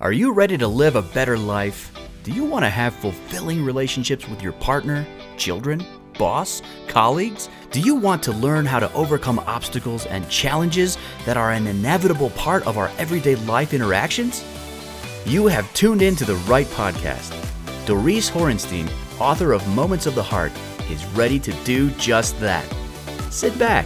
Are you ready to live a better life? Do you want to have fulfilling relationships with your partner, children, boss, colleagues? Do you want to learn how to overcome obstacles and challenges that are an inevitable part of our everyday life interactions? You have tuned in to the right podcast. Doris Horenstein, author of Moments of the Heart, is ready to do just that. Sit back,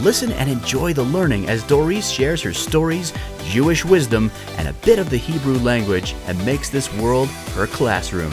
listen, and enjoy the learning as Doris shares her stories, Jewish wisdom, and a bit of the Hebrew language and makes this world her classroom.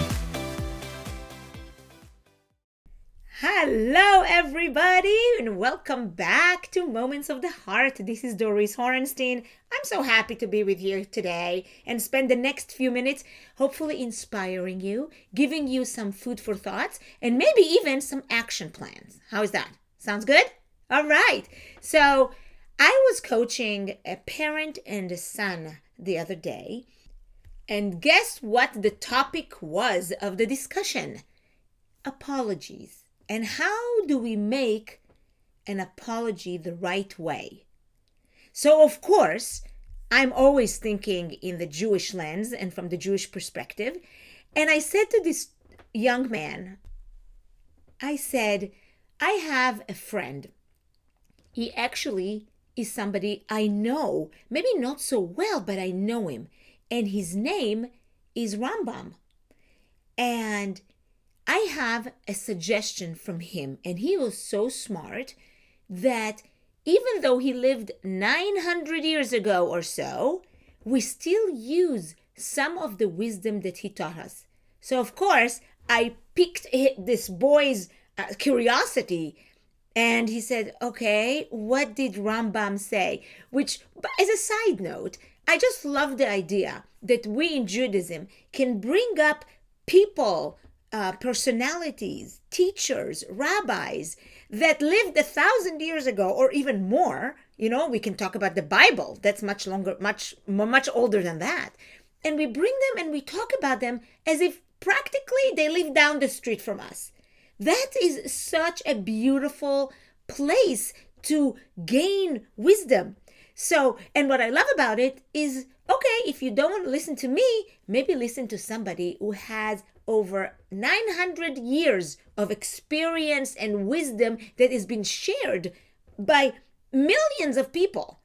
Hello, everybody, and welcome back to Moments of the Heart. This is Doris Horenstein. I'm so happy to be with you today and spend the next few minutes hopefully inspiring you, giving you some food for thoughts, and maybe even some action plans. How is that? Sounds good? All right. So, I was coaching a parent and a son the other day, and guess what the topic was of the discussion? Apologies. And how do we make an apology the right way? So, of course, I'm always thinking in the Jewish lens and from the Jewish perspective. And I said to this young man, I said, I have a friend. He actually is somebody I know, maybe not so well, but I know him. And his name is Rambam. And I have a suggestion from him, and he was so smart that even though he lived 900 years ago or so, we still use some of the wisdom that he taught us. So, of course, I piqued this boy's uh, curiosity and he said, Okay, what did Rambam say? Which, as a side note, I just love the idea that we in Judaism can bring up people uh, personalities, teachers, rabbis that lived a thousand years ago or even more. You know, we can talk about the Bible. That's much longer, much much older than that. And we bring them and we talk about them as if practically they live down the street from us. That is such a beautiful place to gain wisdom. So, and what I love about it is okay, if you don't want to listen to me, maybe listen to somebody who has over 900 years of experience and wisdom that has been shared by millions of people.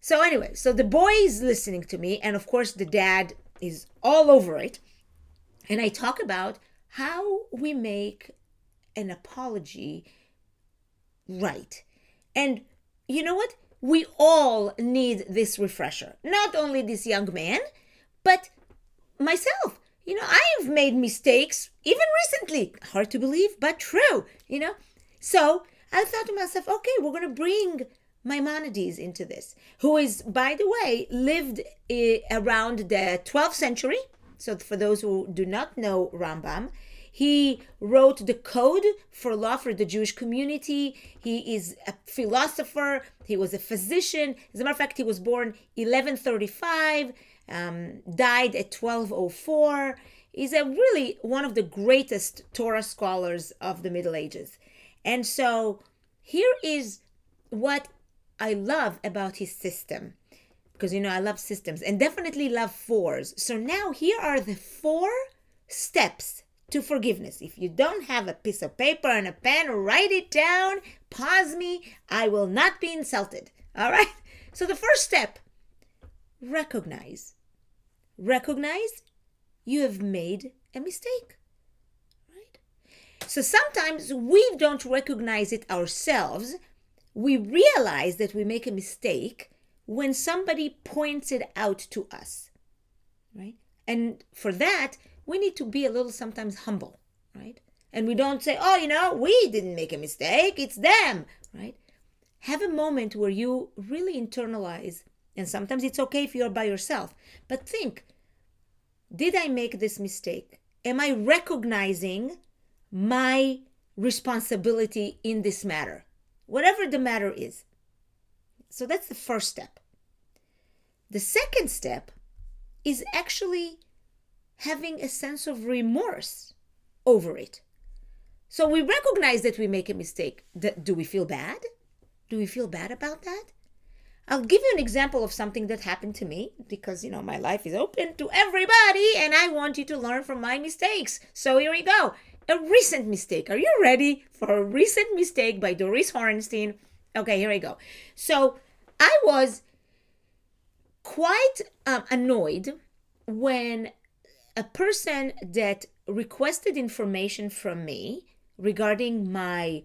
So, anyway, so the boy is listening to me, and of course, the dad is all over it. And I talk about how we make an apology right. And you know what? We all need this refresher. Not only this young man, but myself you know, I've made mistakes even recently. Hard to believe, but true, you know. So I thought to myself, okay, we're going to bring Maimonides into this, who is, by the way, lived uh, around the 12th century. So for those who do not know Rambam, he wrote the code for law for the Jewish community. He is a philosopher. He was a physician. As a matter of fact, he was born 1135 um, died at 1204. He's a really one of the greatest Torah scholars of the Middle Ages. And so here is what I love about his system. Because you know, I love systems and definitely love fours. So now here are the four steps to forgiveness. If you don't have a piece of paper and a pen, write it down, pause me. I will not be insulted. All right? So the first step recognize recognize you have made a mistake. Right? So sometimes we don't recognize it ourselves. We realize that we make a mistake when somebody points it out to us. Right? And for that, we need to be a little sometimes humble, right? And we don't say, oh, you know, we didn't make a mistake, it's them, right? Have a moment where you really internalize, and sometimes it's okay if you're by yourself, but think, did I make this mistake? Am I recognizing my responsibility in this matter? Whatever the matter is. So that's the first step. The second step is actually having a sense of remorse over it. So we recognize that we make a mistake. Do we feel bad? Do we feel bad about that? I'll give you an example of something that happened to me because, you know, my life is open to everybody and I want you to learn from my mistakes. So here we go. A recent mistake. Are you ready for a recent mistake by Doris Horenstein? Okay, here we go. So I was quite um, annoyed when a person that requested information from me regarding my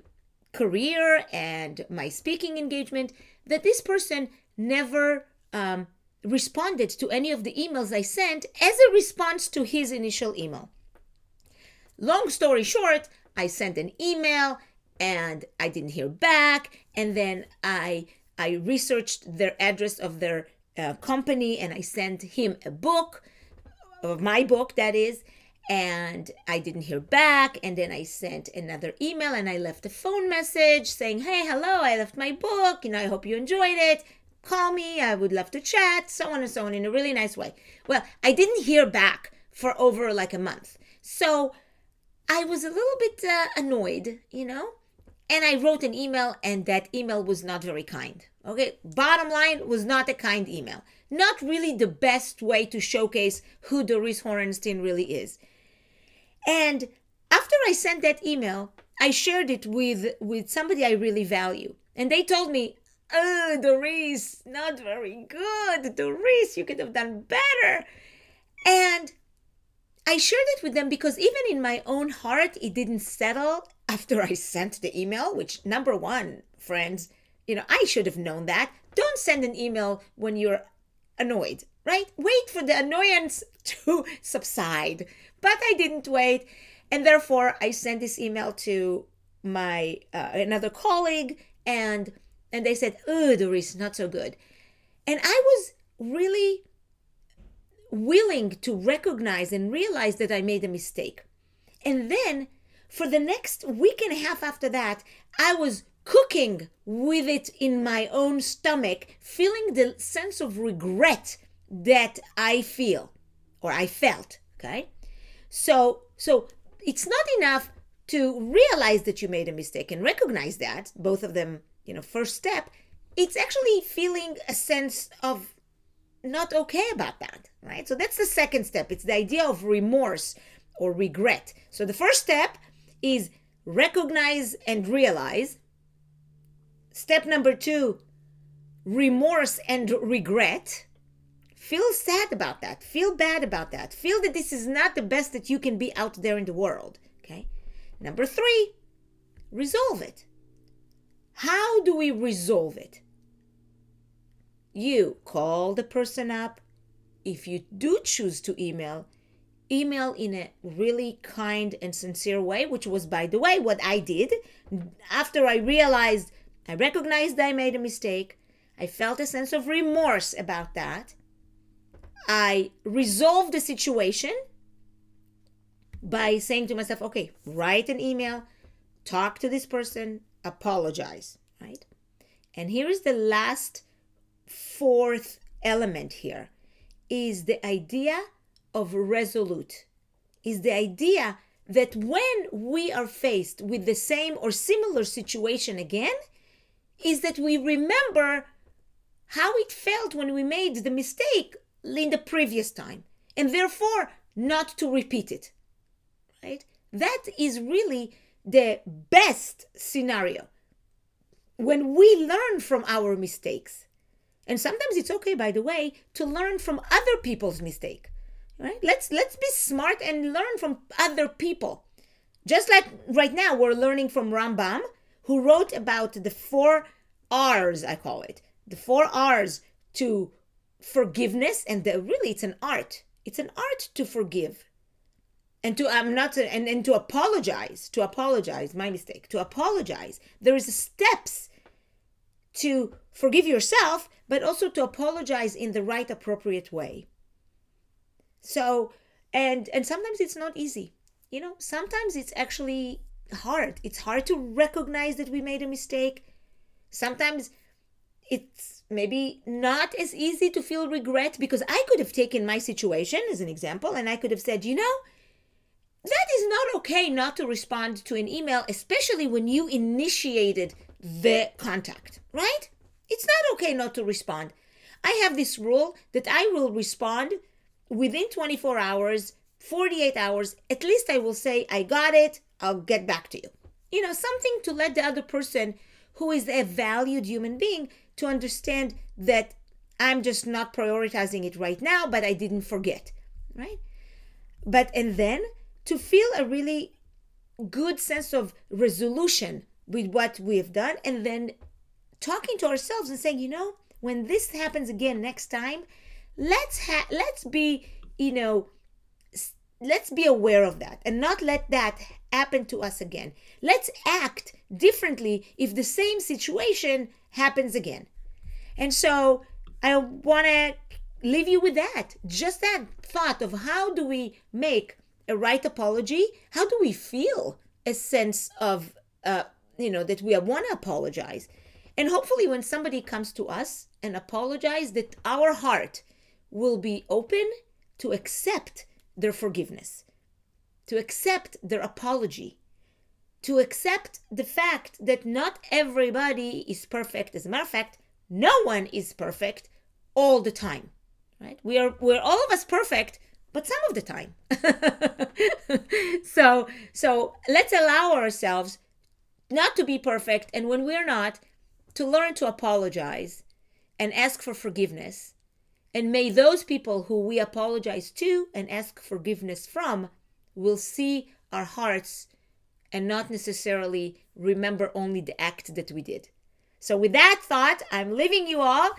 career and my speaking engagement that this person never um, responded to any of the emails I sent as a response to his initial email. Long story short, I sent an email and I didn't hear back, and then I I researched their address of their uh, company and I sent him a book of my book that is and I didn't hear back. And then I sent another email and I left a phone message saying, Hey, hello, I left my book. You know, I hope you enjoyed it. Call me. I would love to chat, so on and so on in a really nice way. Well, I didn't hear back for over like a month. So I was a little bit uh, annoyed, you know, and I wrote an email, and that email was not very kind. Okay, bottom line was not a kind email. Not really the best way to showcase who Doris Horenstein really is. And after I sent that email, I shared it with with somebody I really value, and they told me, "Oh, Doris, not very good. Doris, you could have done better." And I shared it with them because even in my own heart, it didn't settle after I sent the email. Which number one, friends, you know, I should have known that. Don't send an email when you're annoyed, right? Wait for the annoyance to subside but I didn't wait. And therefore, I sent this email to my uh, another colleague, and and they said, "Oh, Doris, not so good." And I was really willing to recognize and realize that I made a mistake. And then, for the next week and a half after that, I was cooking with it in my own stomach, feeling the sense of regret that I feel or I felt. Okay. So, so it's not enough to realize that you made a mistake and recognize that, both of them, you know, first step. It's actually feeling a sense of not okay about that, right? So that's the second step. It's the idea of remorse or regret. So the first step is recognize and realize. Step number two, remorse and regret. Feel sad about that. Feel bad about that. Feel that this is not the best that you can be out there in the world. Okay. Number three, resolve it. How do we resolve it? You call the person up. If you do choose to email, email in a really kind and sincere way, which was, by the way, what I did. After I realized, I recognized I made a mistake, I felt a sense of remorse about that. I resolved the situation by saying to myself, okay, write an email, talk to this person, apologize, right? And here is the last fourth element here is the idea of resolute. Is the idea that when we are faced with the same or similar situation again, is that we remember how it felt when we made the mistake in the previous time and therefore not to repeat it right? That is really the best scenario. When we learn from our mistakes and sometimes it's okay by the way to learn from other people's mistake right? Let's let's be smart and learn from other people. Just like right now we're learning from rambam who wrote about the four r's i call it. The four r's to forgiveness and the, really it's an art. It's an art to forgive and to i'm not and, and to apologize to apologize my mistake to apologize. There is steps to forgive yourself but also to apologize in the right appropriate way. So and and sometimes it's not easy. You know sometimes it's actually hard it's hard to recognize that we made a mistake sometimes it's maybe not as easy to feel regret because I could have taken my situation as an example and I could have said, you know, that is not okay not to respond to an email, especially when you initiated the contact, right? It's not okay not to respond. I have this rule that I will respond within 24 hours, 48 hours. At least I will say, I got it, I'll get back to you. You know, something to let the other person who is a valued human being to understand that I'm just not prioritizing it right now, but I didn't forget, right? But and then to feel a really good sense of resolution with what we have done, and then talking to ourselves and saying, you know, when this happens again next time, let's ha- let's be, you know, let's be aware of that and not let that happen to us again. Let's act differently if the same situation happens again. And so I want to leave you with that. Just that thought of how do we make a right apology? How do we feel a sense of, uh, you know, that we want to apologize? And hopefully, when somebody comes to us and apologize, that our heart will be open to accept their forgiveness, to accept their apology, to accept the fact that not everybody is perfect. As a matter of fact, no one is perfect all the time. Right? We are we're all of us perfect, but some of the time. so so let's allow ourselves not to be perfect and when we're not to learn to apologize and ask for forgiveness. And may those people who we apologize to and ask forgiveness from will see our hearts and not necessarily remember only the act that we did. So, with that thought, I'm leaving you all.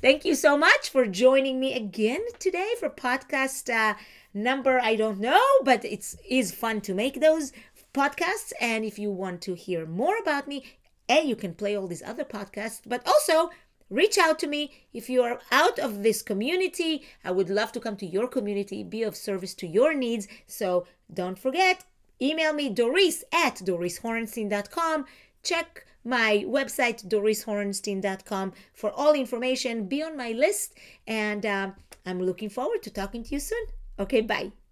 Thank you so much for joining me again today for podcast uh, number I don't know, but it's is fun to make those podcasts. And if you want to hear more about me, a, you can play all these other podcasts, but also reach out to me if you are out of this community. I would love to come to your community, be of service to your needs. So don't forget, email me doris at dorishorenstein.com. Check my website, dorishorenstein.com, for all information. Be on my list, and uh, I'm looking forward to talking to you soon. Okay, bye.